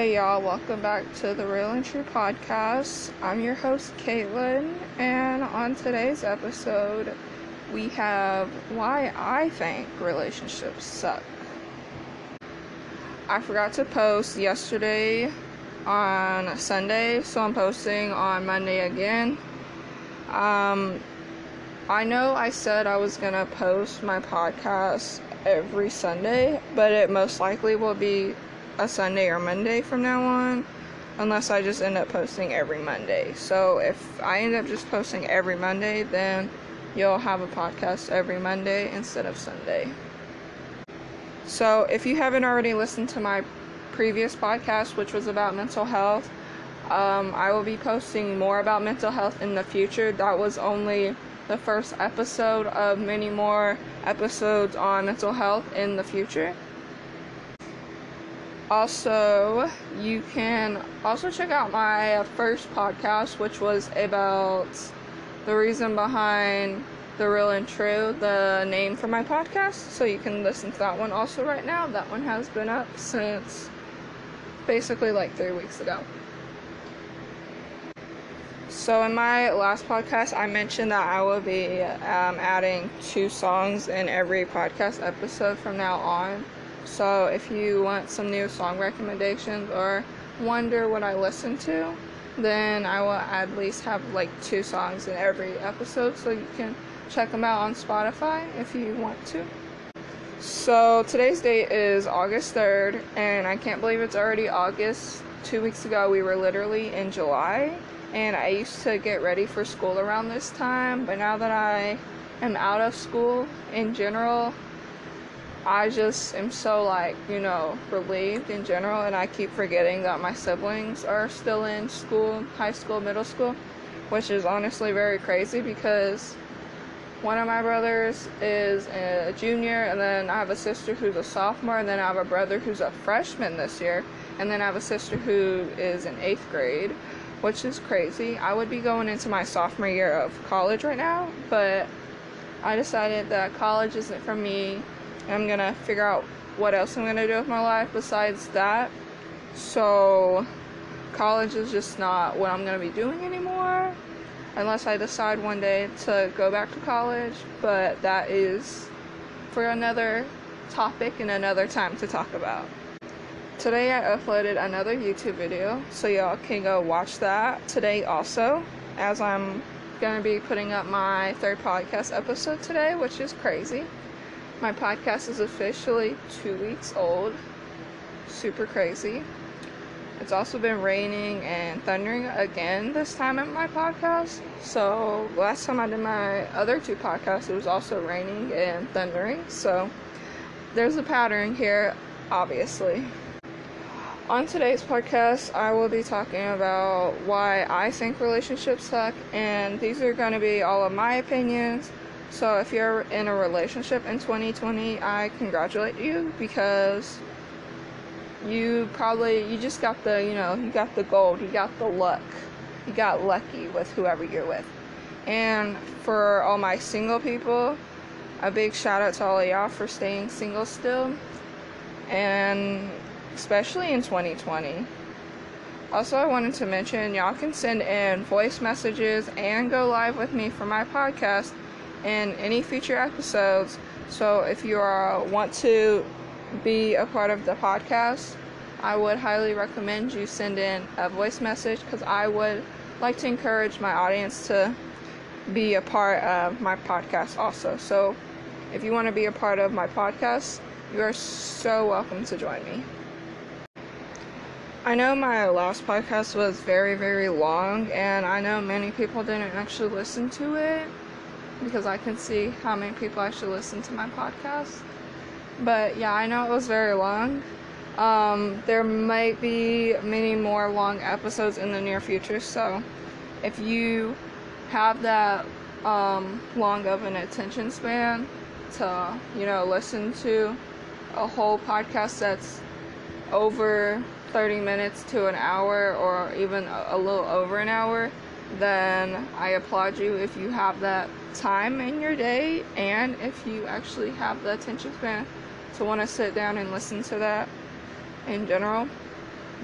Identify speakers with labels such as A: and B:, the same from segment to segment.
A: Hey y'all, welcome back to the Real and True podcast. I'm your host, Caitlin, and on today's episode, we have why I think relationships suck. I forgot to post yesterday on Sunday, so I'm posting on Monday again. Um, I know I said I was gonna post my podcast every Sunday, but it most likely will be a Sunday or Monday from now on, unless I just end up posting every Monday. So if I end up just posting every Monday, then you'll have a podcast every Monday instead of Sunday. So if you haven't already listened to my previous podcast, which was about mental health, um, I will be posting more about mental health in the future. That was only the first episode of many more episodes on mental health in the future. Also, you can also check out my first podcast, which was about the reason behind the real and true, the name for my podcast. So you can listen to that one also right now. That one has been up since basically like three weeks ago. So, in my last podcast, I mentioned that I will be um, adding two songs in every podcast episode from now on. So, if you want some new song recommendations or wonder what I listen to, then I will at least have like two songs in every episode so you can check them out on Spotify if you want to. So, today's date is August 3rd, and I can't believe it's already August. Two weeks ago, we were literally in July and I used to get ready for school around this time, but now that I am out of school in general, I just am so like, you know, relieved in general and I keep forgetting that my siblings are still in school, high school, middle school, which is honestly very crazy because one of my brothers is a junior and then I have a sister who's a sophomore and then I have a brother who's a freshman this year and then I have a sister who is in 8th grade which is crazy. I would be going into my sophomore year of college right now, but I decided that college isn't for me. I'm gonna figure out what else I'm gonna do with my life besides that. So, college is just not what I'm gonna be doing anymore unless I decide one day to go back to college, but that is for another topic and another time to talk about. Today I uploaded another YouTube video, so y'all can go watch that today also, as I'm gonna be putting up my third podcast episode today, which is crazy. My podcast is officially two weeks old. Super crazy. It's also been raining and thundering again this time at my podcast. So last time I did my other two podcasts, it was also raining and thundering. So there's a pattern here, obviously. On today's podcast, I will be talking about why I think relationships suck, and these are going to be all of my opinions. So, if you're in a relationship in 2020, I congratulate you because you probably you just got the you know you got the gold, you got the luck, you got lucky with whoever you're with. And for all my single people, a big shout out to all of y'all for staying single still. And especially in 2020. Also, I wanted to mention y'all can send in voice messages and go live with me for my podcast in any future episodes. So, if you are, want to be a part of the podcast, I would highly recommend you send in a voice message because I would like to encourage my audience to be a part of my podcast also. So, if you want to be a part of my podcast, you are so welcome to join me. I know my last podcast was very, very long, and I know many people didn't actually listen to it because I can see how many people actually listen to my podcast. But yeah, I know it was very long. Um, there might be many more long episodes in the near future, so if you have that um, long of an attention span to, you know, listen to a whole podcast that's over 30 minutes to an hour or even a, little over an hour, then I applaud you if you have that time in your day and if you actually have the attention span to want to sit down and listen to that in general.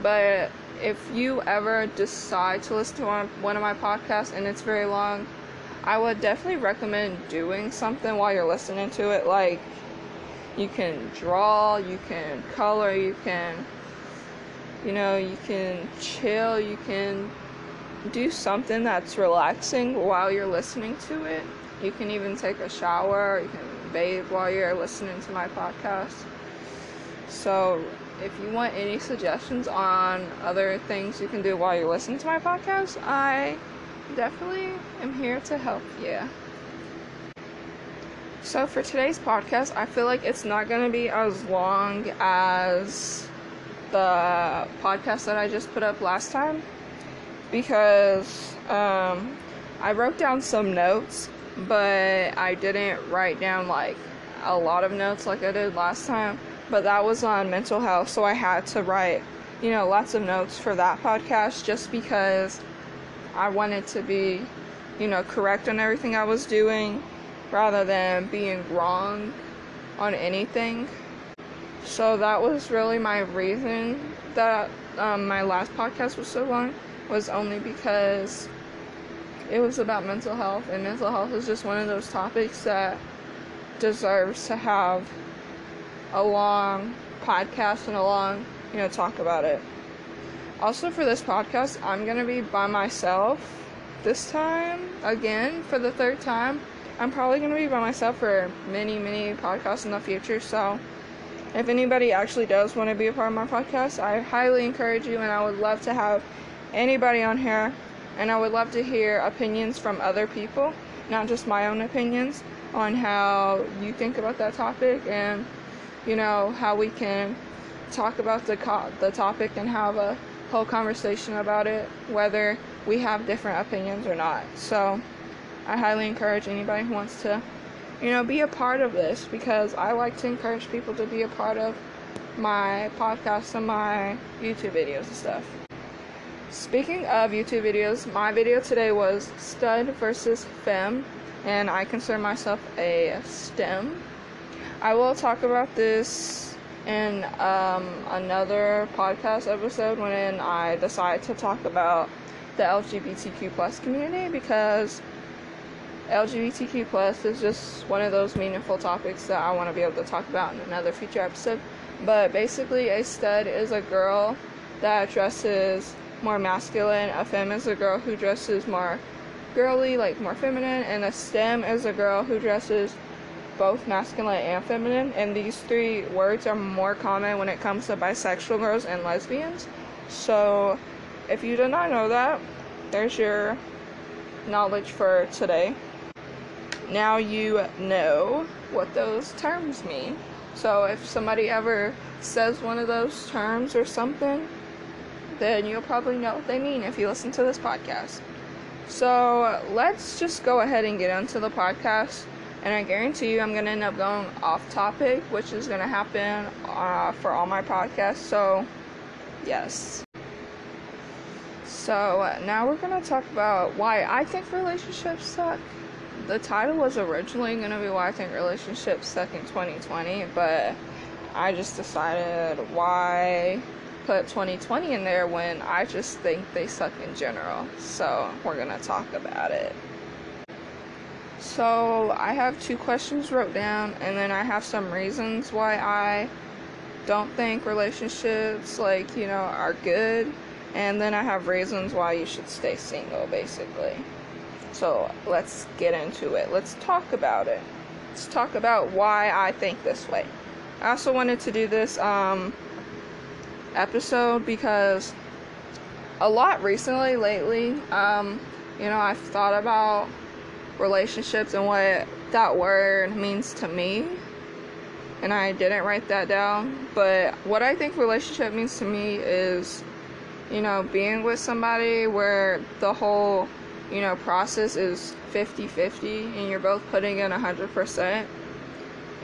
A: But if you ever decide to listen to one, of my podcasts and it's very long, I would definitely recommend doing something while you're listening to it. Like, you can draw, you can color, you can, you know, you can chill, you can do something that's relaxing while you're listening to it. You can even take a shower, you can bathe while you're listening to my podcast. So, if you want any suggestions on other things you can do while you're listening to my podcast, I definitely am here to help you. So, for today's podcast, I feel like it's not going to be as long as the podcast that I just put up last time because um, I wrote down some notes, but I didn't write down like a lot of notes like I did last time. But that was on mental health, so I had to write, you know, lots of notes for that podcast just because I wanted to be, you know, correct on everything I was doing rather than being wrong on anything. So that was really my reason that um, my last podcast was so long was only because it was about mental health, and mental health is just one of those topics that deserves to have a long podcast and a long, you know, talk about it. Also, for this podcast, I'm going to be by myself this time again for the third time. I'm probably going to be by myself for many, many podcasts in the future. So, if anybody actually does want to be a part of my podcast, I highly encourage you, and I would love to have anybody on here, and I would love to hear opinions from other people, not just my own opinions, on how you think about that topic and you know how we can talk about the co- the topic and have a whole conversation about it, whether we have different opinions or not. So, I highly encourage anybody who wants to, you know, be a part of this because I like to encourage people to be a part of my podcasts and my YouTube videos and stuff. Speaking of YouTube videos, my video today was stud versus femme, and I consider myself a stem. I will talk about this in um, another podcast episode when I decide to talk about the LGBTQ plus community because LGBTQ plus is just one of those meaningful topics that I want to be able to talk about in another future episode. But basically, a stud is a girl that dresses more masculine. A femme is a girl who dresses more girly, like more feminine, and a stem is a girl who dresses both masculine and feminine. And these three words are more common when it comes to bisexual girls and lesbians. So, if you did not know that, there's your knowledge for today. Now you know what those terms mean. So, if somebody ever says one of those terms or something, then you'll probably know what they mean if you listen to this podcast. So let's just go ahead and get into the podcast. And I guarantee you, I'm going to end up going off topic, which is going to happen uh, for all my podcasts. So, yes. So, now we're going to talk about why I think relationships suck. The title was originally going to be Why I Think Relationships Suck in 2020, but I just decided why put 2020 in there when I just think they suck in general. So we're gonna talk about it. So I have two questions wrote down, and then I have some reasons why I don't think relationships like you know are good, and then I have reasons why you should stay single, basically. So let's get into it. Let's talk about it. Let's talk about why I think this way. I also wanted to do this um, episode because a lot recently, lately, um, you know, I've thought about relationships and what that word means to me. And I didn't write that down. But what I think relationship means to me is, you know, being with somebody where the whole, you know, process is 50 50 and you're both putting in 100%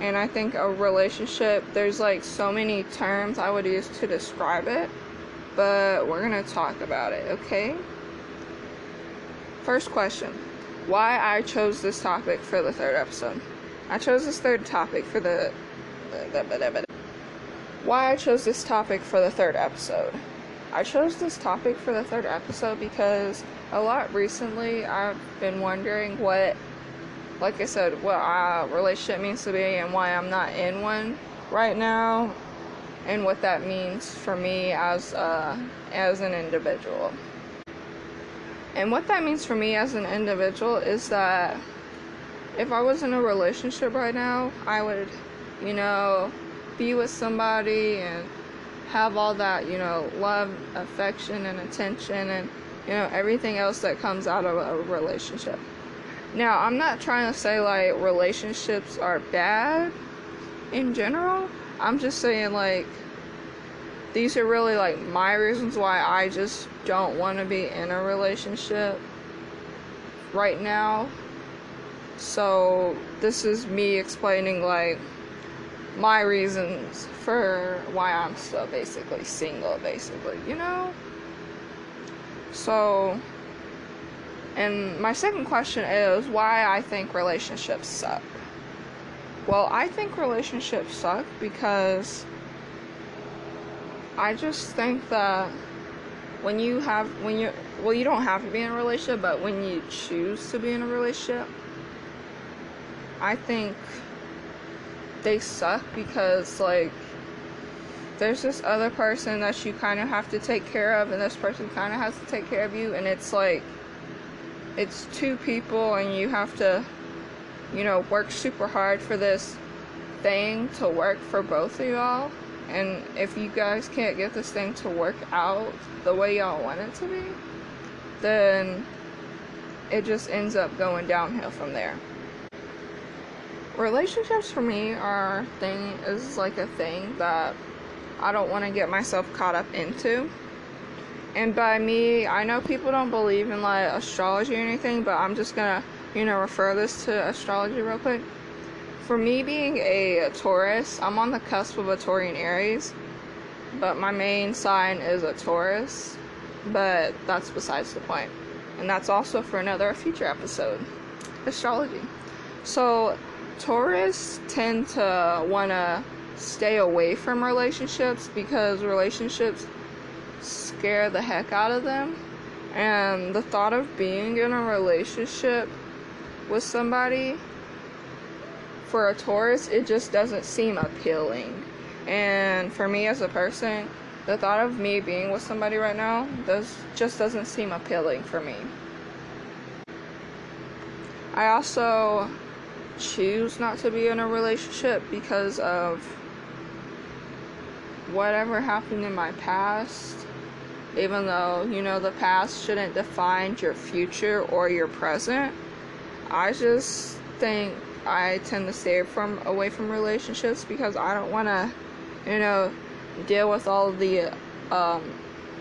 A: and I think a relationship, there's like so many terms I would use to describe it, but we're gonna talk about it, okay? First question Why I chose this topic for the third episode? I chose this third topic for the. Why I chose this topic for the third episode. I chose this topic for the third episode because a lot recently I've been wondering what, like I said, what a relationship means to me and why I'm not in one right now, and what that means for me as a, as an individual. And what that means for me as an individual is that if I was in a relationship right now, I would, you know, be with somebody and have all that, you know, love, affection, and attention, and, you know, everything else that comes out of a relationship. Now, I'm not trying to say like relationships are bad in general. I'm just saying like these are really like my reasons why I just don't want to be in a relationship right now. So, this is me explaining like my reasons for why I'm still basically single, basically, you know? So, and my second question is why I think relationships suck. Well, I think relationships suck because I just think that when you have, when you're, well, you don't have to be in a relationship, but when you choose to be in a relationship, I think they suck because, like, there's this other person that you kind of have to take care of, and this person kind of has to take care of you, and it's like, it's two people, and you have to, you know, work super hard for this thing to work for both of y'all. And if you guys can't get this thing to work out the way y'all want it to be, then it just ends up going downhill from there. Relationships for me are thing is like a thing that I don't want to get myself caught up into. And by me, I know people don't believe in like astrology or anything, but I'm just gonna, you know, refer this to astrology real quick. For me being a Taurus, I'm on the cusp of a Taurian Aries, but my main sign is a Taurus, but that's besides the point. And that's also for another future episode. Astrology. So, Taurus tend to want to stay away from relationships because relationships scare the heck out of them. And the thought of being in a relationship with somebody for a Taurus, it just doesn't seem appealing. And for me as a person, the thought of me being with somebody right now does just doesn't seem appealing for me. I also choose not to be in a relationship because of whatever happened in my past. Even though, you know, the past shouldn't define your future or your present. I just think I tend to stay from away from relationships because I don't want to, you know, deal with all the um,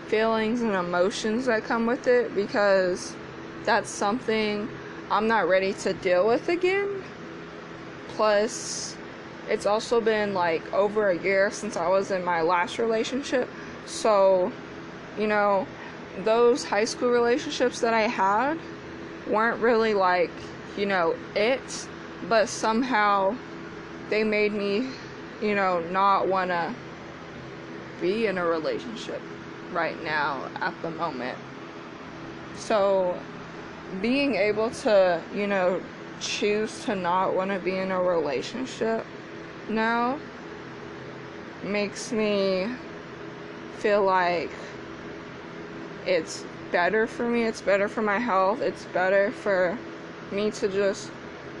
A: feelings and emotions that come with it because that's something I'm not ready to deal with again. Plus, it's also been like over a year since I was in my last relationship. So, you know, those high school relationships that I had weren't really like, you know, it but somehow they made me, you know, not want to be in a relationship right now at the moment. So, being able to, you know, choose to not want to be in a relationship now makes me feel like it's better for me, it's better for my health, it's better for me to just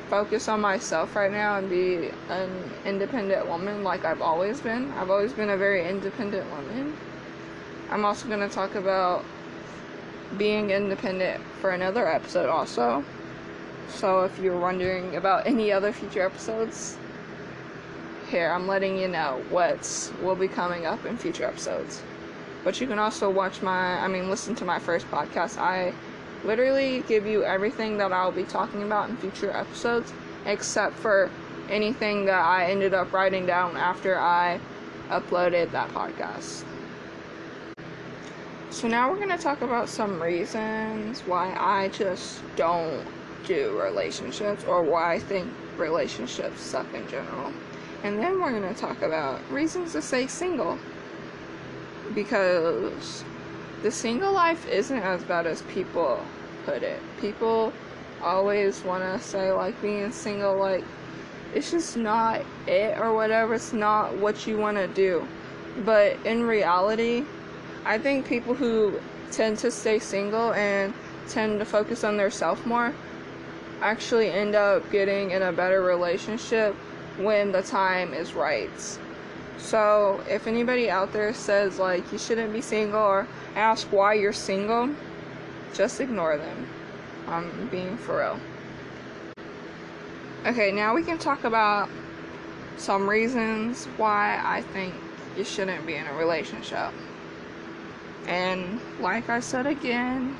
A: focus on myself right now and be an independent woman like I've always been. I've always been a very independent woman. I'm also going to talk about being independent for another episode also. So if you're wondering about any other future episodes, here I'm letting you know what will be coming up in future episodes. But you can also watch my I mean listen to my first podcast. I literally give you everything that I'll be talking about in future episodes, except for anything that I ended up writing down after I uploaded that podcast. So, now we're going to talk about some reasons why I just don't do relationships or why I think relationships suck in general. And then we're going to talk about reasons to stay single. Because the single life isn't as bad as people put it. People always want to say like being single like it's just not it or whatever. It's not what you want to do. But in reality, I think people who tend to stay single and tend to focus on their self more actually end up getting in a better relationship when the time is right. So, if anybody out there says like you shouldn't be single or ask why you're single, just ignore them. I'm being for real. Okay, now we can talk about some reasons why I think you shouldn't be in a relationship. And like I said again,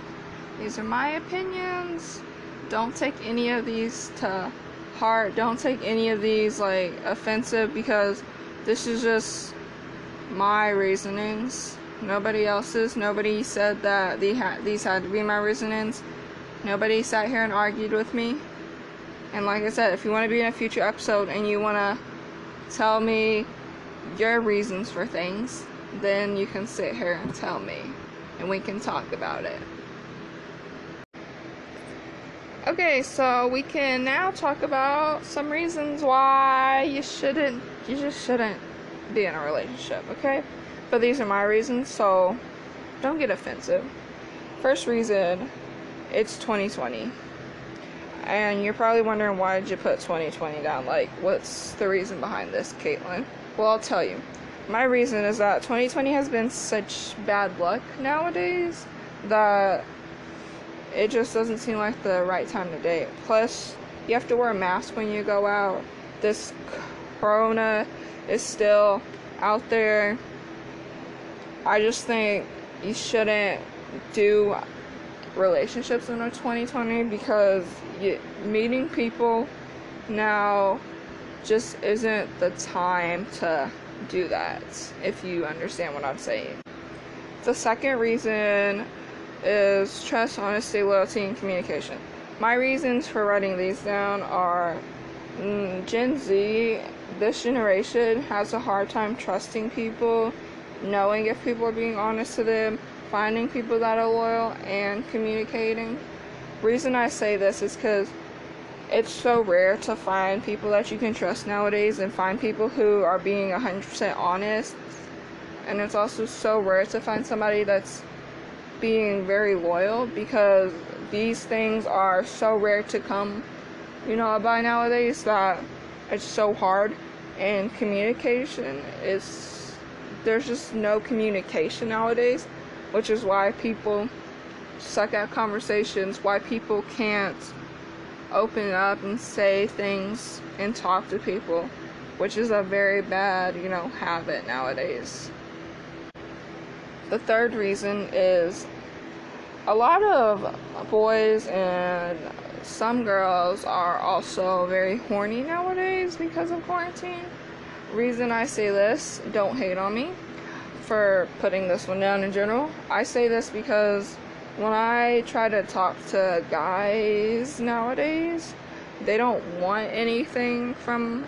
A: these are my opinions. Don't take any of these to heart. Don't take any of these like offensive because this is just my reasonings. Nobody else's. Nobody said that these had to be my reasonings. Nobody sat here and argued with me. And like I said, if you want to be in a future episode and you want to tell me your reasons for things, then you can sit here and tell me. And we can talk about it. Okay, so we can now talk about some reasons why you shouldn't, you just shouldn't be in a relationship, okay? But these are my reasons, so don't get offensive. First reason, it's 2020. And you're probably wondering why did you put 2020 down? Like, what's the reason behind this, Caitlin? Well, I'll tell you. My reason is that 2020 has been such bad luck nowadays that it just doesn't seem like the right time to date. Plus, you have to wear a mask when you go out. This corona is still out there. I just think you shouldn't do relationships in 2020 because you, meeting people now just isn't the time to do that, if you understand what I'm saying. The second reason is trust, honesty, loyalty, and communication. My reasons for writing these down are mm, Gen Z, this generation has a hard time trusting people, knowing if people are being honest to them, finding people that are loyal, and communicating. Reason I say this is because it's so rare to find people that you can trust nowadays and find people who are being 100% honest. And it's also so rare to find somebody that's being very loyal because these things are so rare to come, you know, by nowadays that it's so hard. And communication is, there's just no communication nowadays, which is why people suck at conversations, why people can't open up and say things and talk to people, which is a very bad, you know, habit nowadays. The third reason is a lot of boys and some girls are also very horny nowadays because of quarantine. Reason I say this, don't hate on me for putting this one down in general. I say this because when I try to talk to guys nowadays, they don't want anything from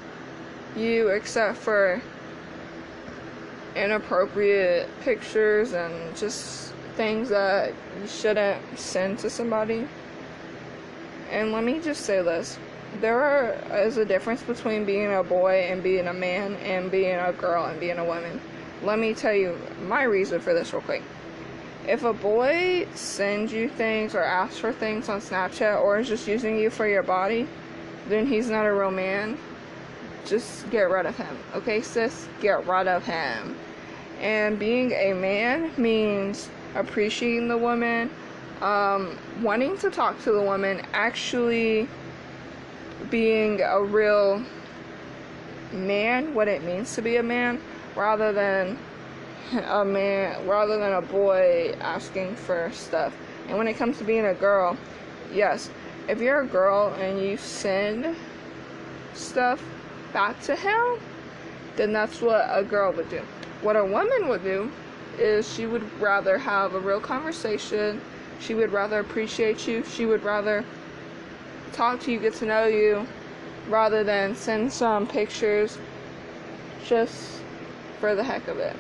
A: you except for inappropriate pictures and just things that you shouldn't send to somebody. And let me just say this. There are, is a difference between being a boy and being a man and being a girl and being a woman. Let me tell you my reason for this real quick if a boy sends you things or asks for things on Snapchat or is just using you for your body, then he's not a real man. Just get rid of him. Okay, sis? Get rid of him. And being a man means appreciating the woman, um, wanting to talk to the woman, actually being a real man, what it means to be a man, rather than a man rather than a boy asking for stuff. And when it comes to being a girl, yes, if you're a girl and you send stuff back to him, then that's what a girl would do. What a woman would do is she would rather have a real conversation. She would rather appreciate you. She would rather talk to you, get to know you, rather than send some pictures just for the heck of it.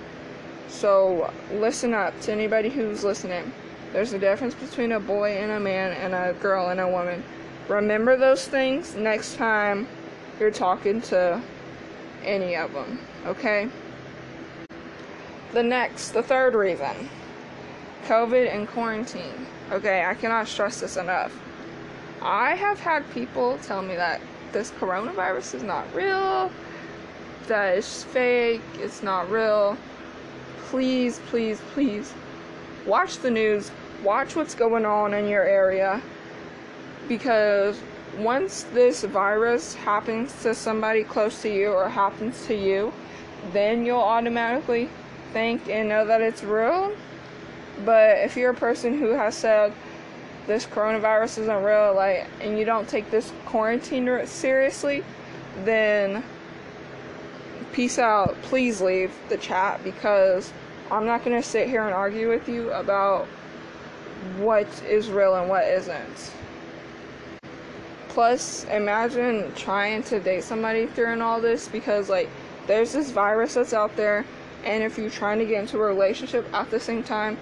A: So listen up to anybody who's listening. There's a difference between a boy and a man and a girl and a woman. Remember those things next time you're talking to any of them, okay? The next, the third reason COVID and quarantine. Okay, I cannot stress this enough. I have had people tell me that this coronavirus is not real, that it's fake, it's not real. Please, please, please watch the news, watch what's going on in your area because once this virus happens to somebody close to you or happens to you, then you'll automatically think and know that it's real. But if you're a person who has said this coronavirus isn't real, like, and you don't take this quarantine seriously, then peace out. Please leave the chat because I'm not going to sit here and argue with you about what is real and what isn't. Plus, imagine trying to date somebody during all this because, like, there's this virus that's out there, and if you're trying to get into a relationship at the same time,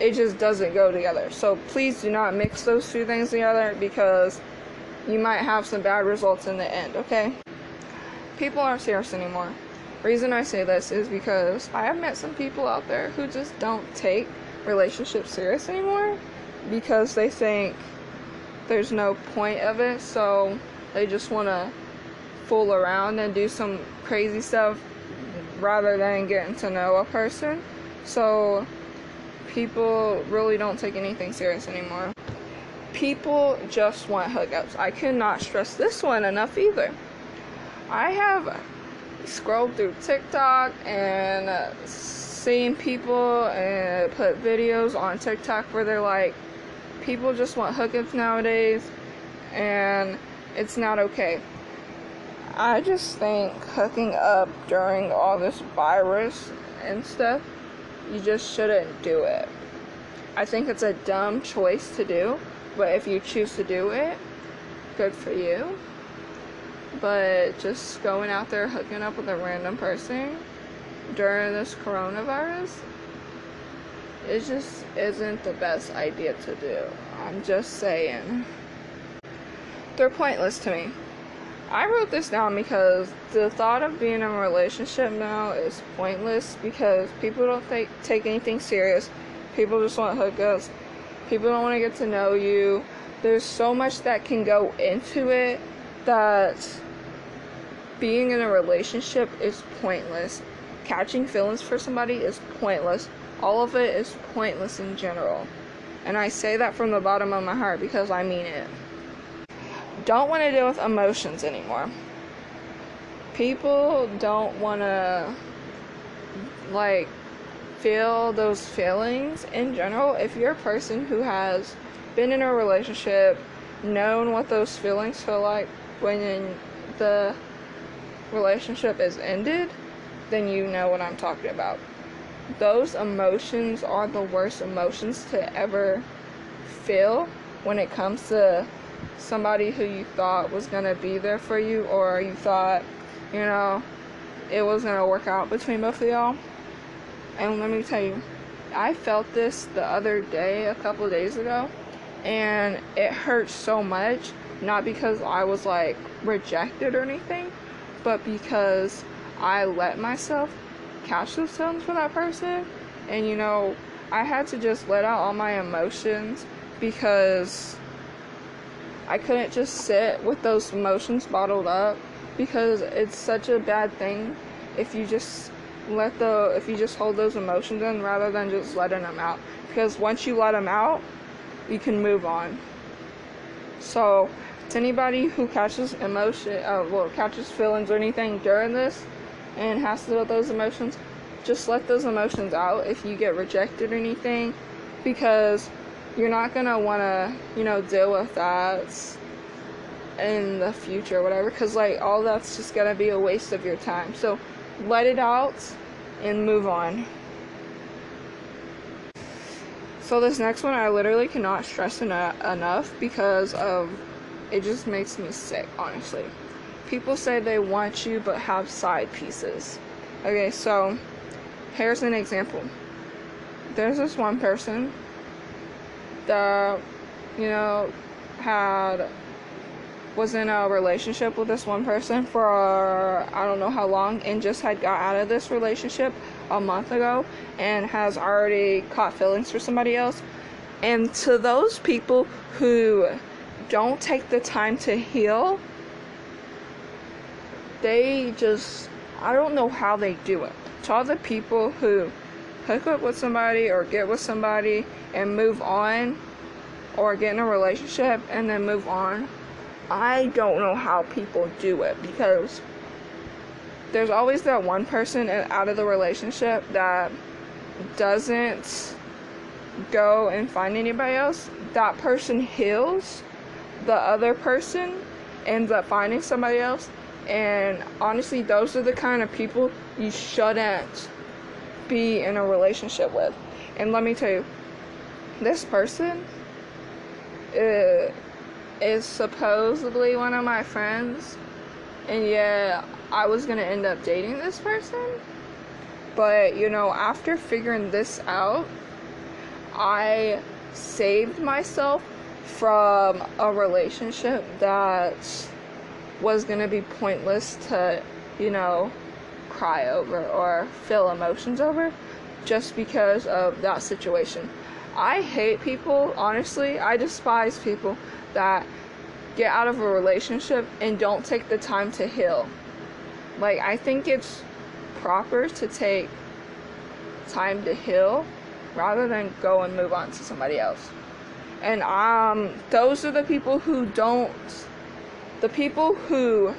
A: it just doesn't go together. So, please do not mix those two things together because you might have some bad results in the end, okay? People aren't serious anymore. Reason I say this is because I have met some people out there who just don't take relationships serious anymore because they think there's no point of it, so they just want to fool around and do some crazy stuff rather than getting to know a person. So people really don't take anything serious anymore. People just want hookups. I cannot stress this one enough either. I have scrolled through TikTok and seen people and put videos on TikTok where they're like, people just want hookups nowadays, and it's not okay. I just think hooking up during all this virus and stuff, you just shouldn't do it. I think it's a dumb choice to do, but if you choose to do it, good for you. But just going out there hooking up with a random person during this coronavirus, it just isn't the best idea to do. I'm just saying. They're pointless to me. I wrote this down because the thought of being in a relationship now is pointless because people don't take, take anything serious. People just want hookups. People don't want to get to know you. There's so much that can go into it that being in a relationship is pointless. Catching feelings for somebody is pointless all of it is pointless in general. And I say that from the bottom of my heart because I mean it. Don't want to deal with emotions anymore. People don't want to, like, feel those feelings in general. If you're a person who has been in a relationship, known what those feelings feel like when the relationship is ended, then you know what I'm talking about those emotions are the worst emotions to ever feel when it comes to somebody who you thought was going to be there for you or you thought, you know, it was going to work out between both of y'all. And let me tell you, I felt this the other day, a couple days ago, and it hurt so much, not because I was like rejected or anything, but because I let myself catch those feelings for that person. And you know, I had to just let out all my emotions because I couldn't just sit with those emotions bottled up because it's such a bad thing if you just let the if you just hold those emotions in rather than just letting them out. Because once you let them out you can move on. So to anybody who catches emotion uh, well catches feelings or anything during this and has to deal with those emotions, just let those emotions out if you get rejected or anything. Because you're not gonna wanna, you know, deal with that in the future or whatever because like all that's just gonna be a waste of your time. So let it out and move on. So this next one I literally cannot stress enough because of it just makes me sick, honestly people say they want you but have side pieces. Okay, so here's an example. There's this one person that, you know, had was in a relationship with this one person for I don't know how long and just had got out of this relationship a month ago and has already caught feelings for somebody else. And to those people who don't take the time to heal, they just I don't know how they do it. To all the people who hook up with somebody or get with somebody and move on or get in a relationship and then move on I don't know how people do it because there's always that one person out of the relationship that doesn't go and find anybody else. That person heals, the other person ends up finding somebody else. And honestly, those are the kind of people you shouldn't be in a relationship with. And let me tell you, this person, uh, is supposedly one of my friends, and yeah, I was gonna end up dating this person. But you know, after figuring this out, I saved myself from a relationship that was gonna be pointless to, you know, cry over or feel emotions over just because of that situation. I hate people, honestly. I despise people that get out of a relationship and don't take the time to heal. Like, I think it's proper to take time to heal rather than go and move on to somebody else. And um those are the people who don't the people who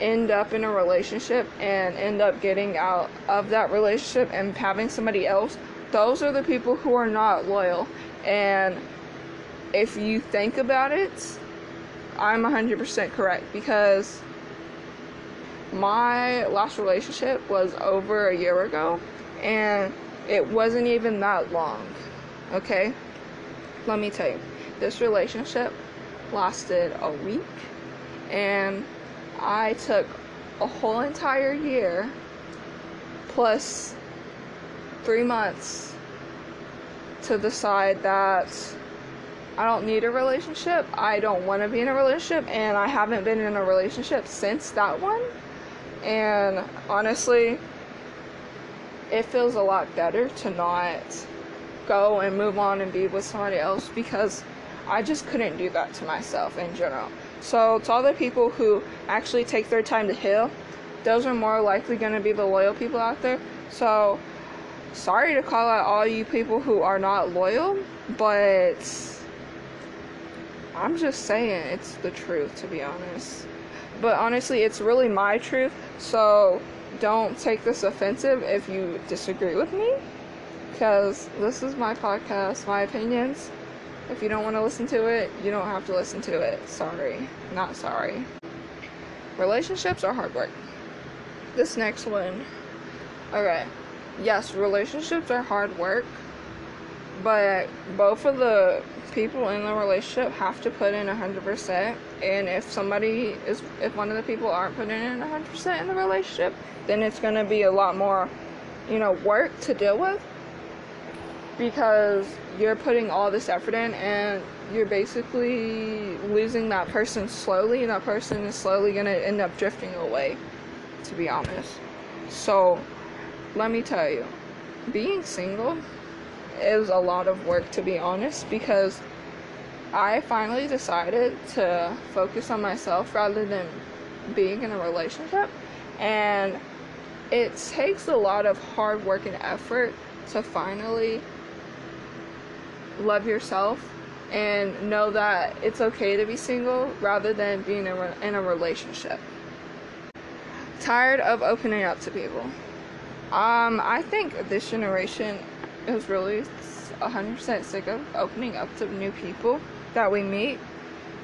A: end up in a relationship and end up getting out of that relationship and having somebody else, those are the people who are not loyal and if you think about it, I'm 100% correct because my last relationship was over a year ago and it wasn't even that long. Okay? Let me tell you, this relationship lasted a week and I took a whole entire year plus three months to decide that I don't need a relationship. I don't want to be in a relationship, and I haven't been in a relationship since that one. And honestly, it feels a lot better to not go and move on and be with somebody else because I just couldn't do that to myself in general. So, to all the people who actually take their time to heal, those are more likely going to be the loyal people out there. So, sorry to call out all you people who are not loyal, but I'm just saying it's the truth, to be honest. But honestly, it's really my truth, so don't take this offensive if you disagree with me, because this is my podcast, my opinions. If you don't want to listen to it, you don't have to listen to it. Sorry. Not sorry. Relationships are hard work. This next one. Alright. Yes, relationships are hard work, but both of the people in the relationship have to put in 100% and if somebody is if one of the people aren't putting in 100% in the relationship then it's going to be a lot more you know work to deal with because you're putting all this effort in and you're basically losing that person slowly and that person is slowly going to end up drifting away to be honest. So let me tell you being single is a lot of work to be honest because I finally decided to focus on myself rather than being in a relationship. And it takes a lot of hard work and effort to finally love yourself and know that it's okay to be single rather than being in a relationship. Tired of opening up to people. Um, I think this generation is really 100% sick of opening up to new people that we meet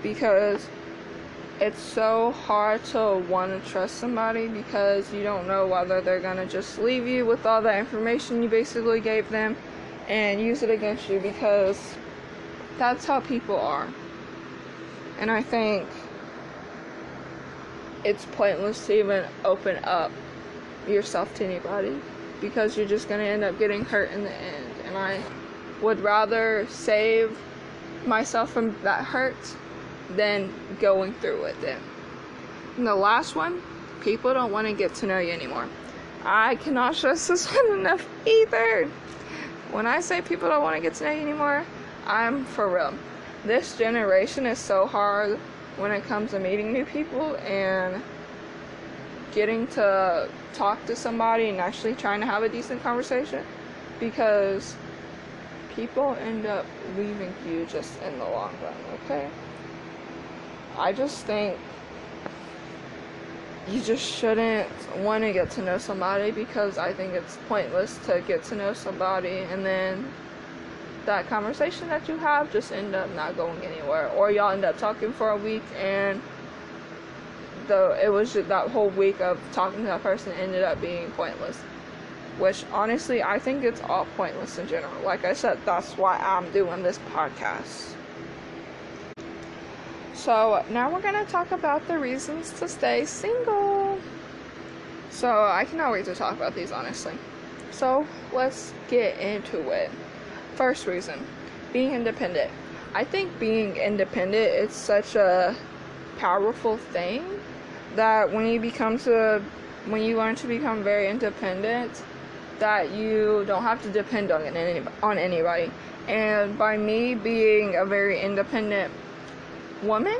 A: because it's so hard to want to trust somebody because you don't know whether they're going to just leave you with all the information you basically gave them and use it against you because that's how people are. And I think it's pointless to even open up yourself to anybody because you're just going to end up getting hurt in the end. And I would rather save myself from that hurt than going through with it. And the last one, people don't want to get to know you anymore. I cannot stress this one enough either. When I say people don't want to get to know you anymore, I'm for real. This generation is so hard when it comes to meeting new people and getting to talk to somebody and actually trying to have a decent conversation because people end up leaving you just in the long run, okay? I just think you just shouldn't want to get to know somebody because I think it's pointless to get to know somebody and then that conversation that you have just end up not going anywhere or y'all end up talking for a week and the it was just that whole week of talking to that person ended up being pointless which honestly I think it's all pointless in general. Like I said that's why I'm doing this podcast so now we're gonna talk about the reasons to stay single so I cannot wait to talk about these honestly so let's get into it First reason, being independent. I think being independent is such a powerful thing that when you become to when you learn to become very independent that you don't have to depend on any, on anybody. And by me being a very independent woman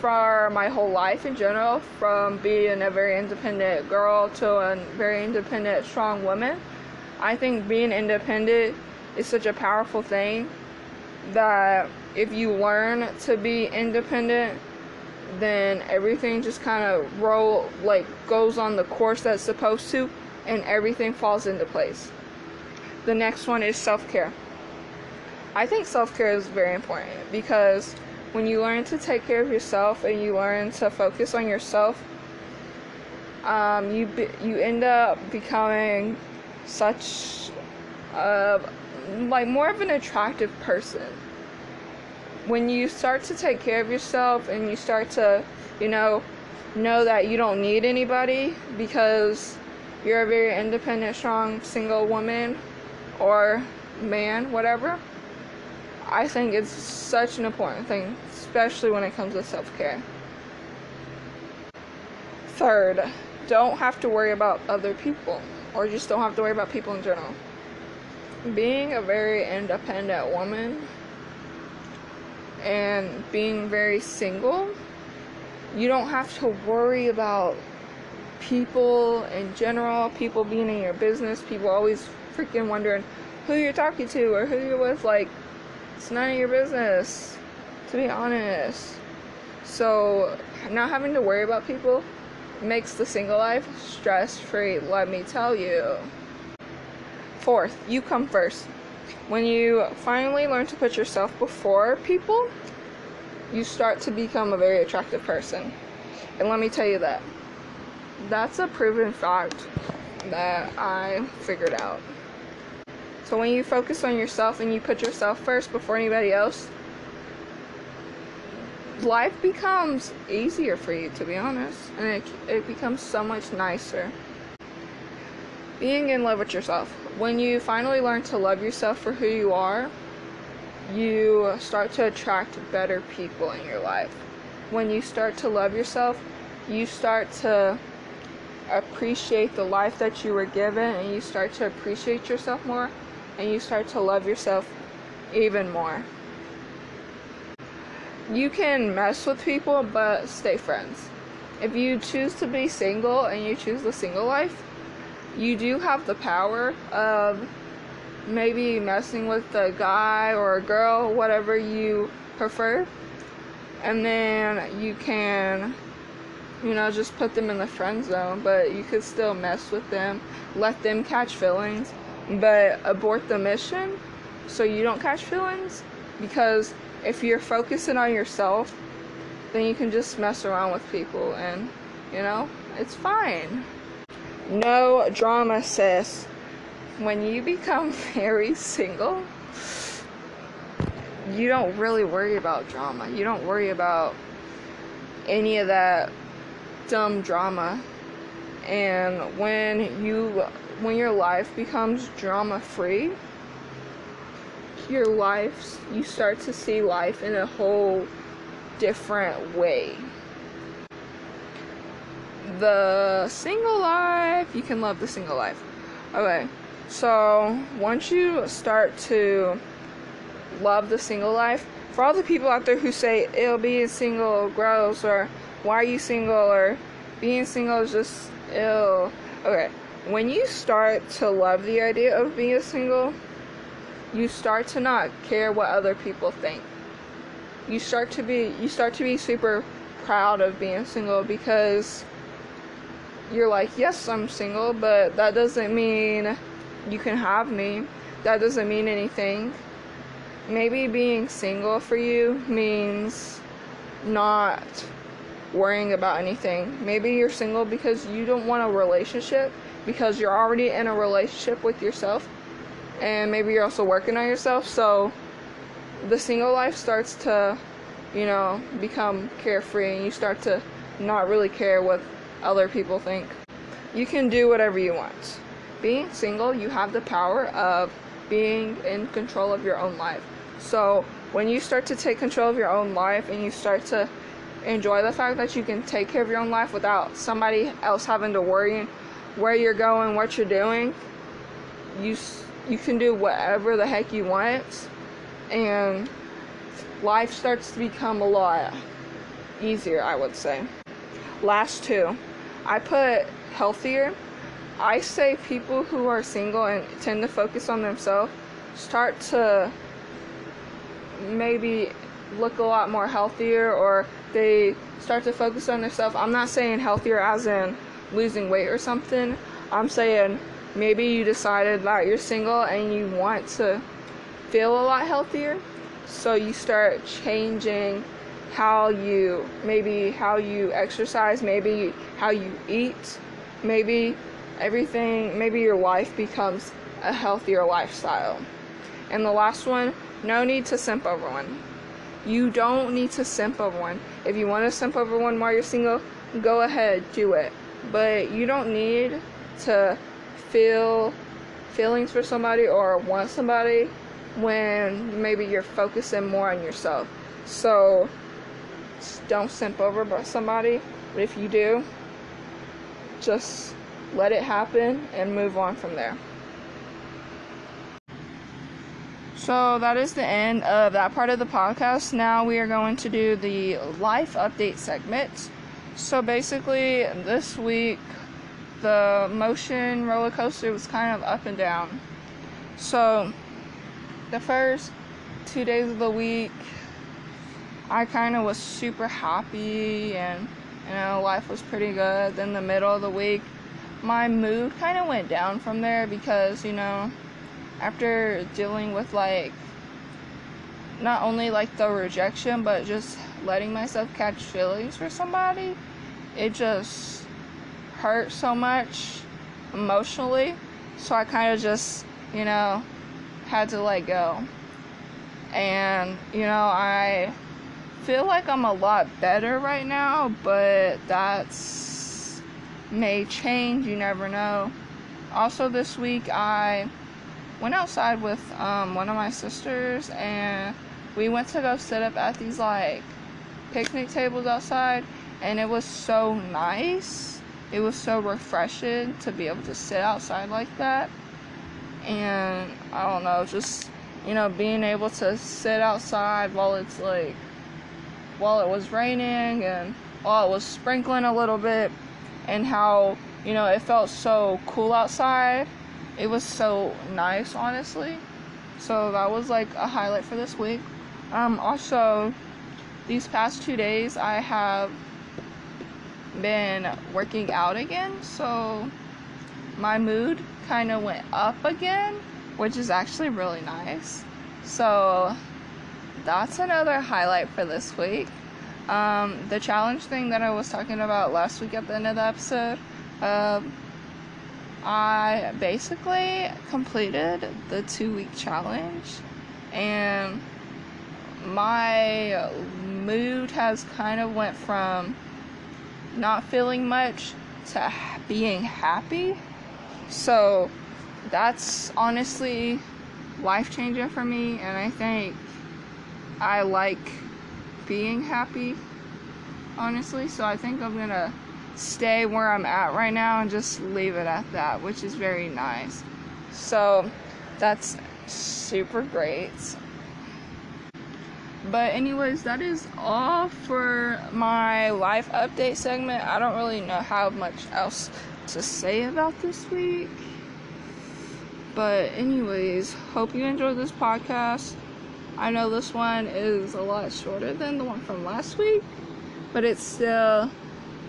A: for my whole life in general, from being a very independent girl to a very independent, strong woman, I think being independent is such a powerful thing that if you learn to be independent, then everything just kind of roll like goes on the course that's supposed to and everything falls into place. The next one is self-care. I think self-care is very important because when you learn to take care of yourself and you learn to focus on yourself, um, you be, you end up becoming such a like more of an attractive person. When you start to take care of yourself and you start to, you know, know that you don't need anybody because you're a very independent, strong, single woman or man, whatever. I think it's such an important thing, especially when it comes to self care. Third, don't have to worry about other people, or just don't have to worry about people in general being a very independent woman and being very single, you don't have to worry about people in general, people being in your business, people always freaking wondering who you're talking to or who you're with. Like, it's none of your business, to be honest. So, not having to worry about people makes the single life stress free, let me tell you. Fourth, you come first. When you finally learn to put yourself before people, you start to become a very attractive person. And let me tell you that. That's a proven fact that I figured out. So when you focus on yourself and you put yourself first before anybody else, life becomes easier for you, to be honest. And it, it becomes so much nicer. Being in love with yourself when you finally learn to love yourself for who you are, you start to attract better people in your life. When you start to love yourself, you start to appreciate the life that you were given and you start to appreciate yourself more and you start to love yourself even more. You can mess with people, but stay friends. If you choose to be single and you choose the single life, you do have the power of maybe messing with a guy or a girl, whatever you prefer, and then you can, you know, just put them in the friend zone, but you could still mess with them, let them catch feelings, but abort the mission so you don't catch feelings because if you're focusing on yourself, then you can just mess around with people and, you know, it's fine. No drama, sis. When you become very single, you don't really worry about drama. You don't worry about any of that dumb drama And when you when your life becomes drama free, your life you start to see life in a whole different way. The single life, you can love the single life. Okay. So, once you start to love the single life, for all the people out there who say it'll being single gross or why are you single or being single is just ill. Okay, when you start to love the idea of being single, you start to not care what other people think. You start to be you start to be super proud of being single because you're like, yes, I'm single, but that doesn't mean you can have me. That doesn't mean anything maybe being single for you means not worrying about anything. Maybe you're single because you don't want a relationship because you're already in a relationship with yourself and maybe you're also working on yourself. So the single life starts to, you know, become carefree and you start to not really care what other people think. You can do whatever you want. Being single, you have the power of being in control of your own life. So when you start to take control of your own life and you start to enjoy the fact that you can take care of your own life without somebody else having to worry where you're going, what you're doing, you you can do whatever the heck you want, and life starts to become a lot easier. I would say. Last two, I put healthier. I say people who are single and tend to focus on themselves start to maybe look a lot more healthier or they start to focus on themselves. I'm not saying healthier as in losing weight or something. I'm saying maybe you decided that you're single and you want to feel a lot healthier. So you start changing how you maybe how you exercise, maybe how you eat, maybe everything, maybe your life becomes a healthier lifestyle. And the last one, no need to simp over one. You don't need to simp over one. If you want to simp over one while you're single, go ahead, do it. But you don't need to feel feelings for somebody or want somebody when maybe you're focusing more on yourself. So don't simp over somebody, but if you do, just let it happen and move on from there. So that is the end of that part of the podcast. Now we are going to do the life update segment. So basically, this week the motion roller coaster was kind of up and down. So the first two days of the week, I kind of was super happy and you know life was pretty good. Then the middle of the week, my mood kind of went down from there because you know after dealing with like not only like the rejection but just letting myself catch feelings for somebody. It just hurt so much emotionally so i kind of just you know had to let go. And you know i feel like i'm a lot better right now but that's may change you never know. Also this week i went outside with um, one of my sisters and we went to go sit up at these like picnic tables outside and it was so nice it was so refreshing to be able to sit outside like that and i don't know just you know being able to sit outside while it's like while it was raining and while it was sprinkling a little bit and how you know it felt so cool outside it was so nice, honestly. So that was like a highlight for this week. Um, also, these past two days I have been working out again, so my mood kind of went up again, which is actually really nice. So that's another highlight for this week. Um, the challenge thing that I was talking about last week at the end of the episode. Uh, I basically completed the two week challenge and my mood has kind of went from not feeling much to being happy. So that's honestly life changing for me, and I think I like being happy, honestly. So I think I'm gonna stay where I'm at right now and just leave it at that, which is very nice. So that's super great. But, anyways, that is all for my life update segment. I don't really know how much else to say about this week. But, anyways, hope you enjoyed this podcast. I know this one is a lot shorter than the one from last week, but it's still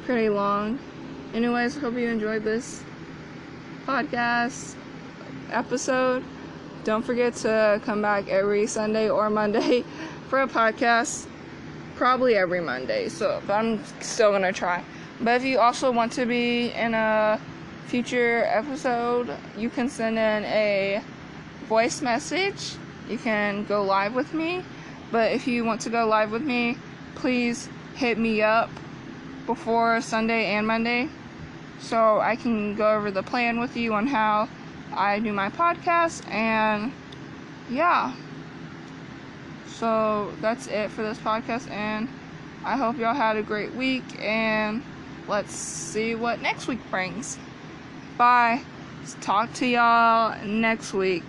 A: pretty long. Anyways, hope you enjoyed this podcast episode. Don't forget to come back every Sunday or Monday for a podcast. Probably every Monday, so I'm still gonna try. But if you also want to be in a future episode, you can send in a voice message. You can go live with me. But if you want to go live with me, please hit me up before Sunday and Monday so I can go over the plan with you on how I do my podcast and yeah. So that's it for this podcast and I hope y'all had a great week and let's see what next week brings. Bye. Talk to y'all next week.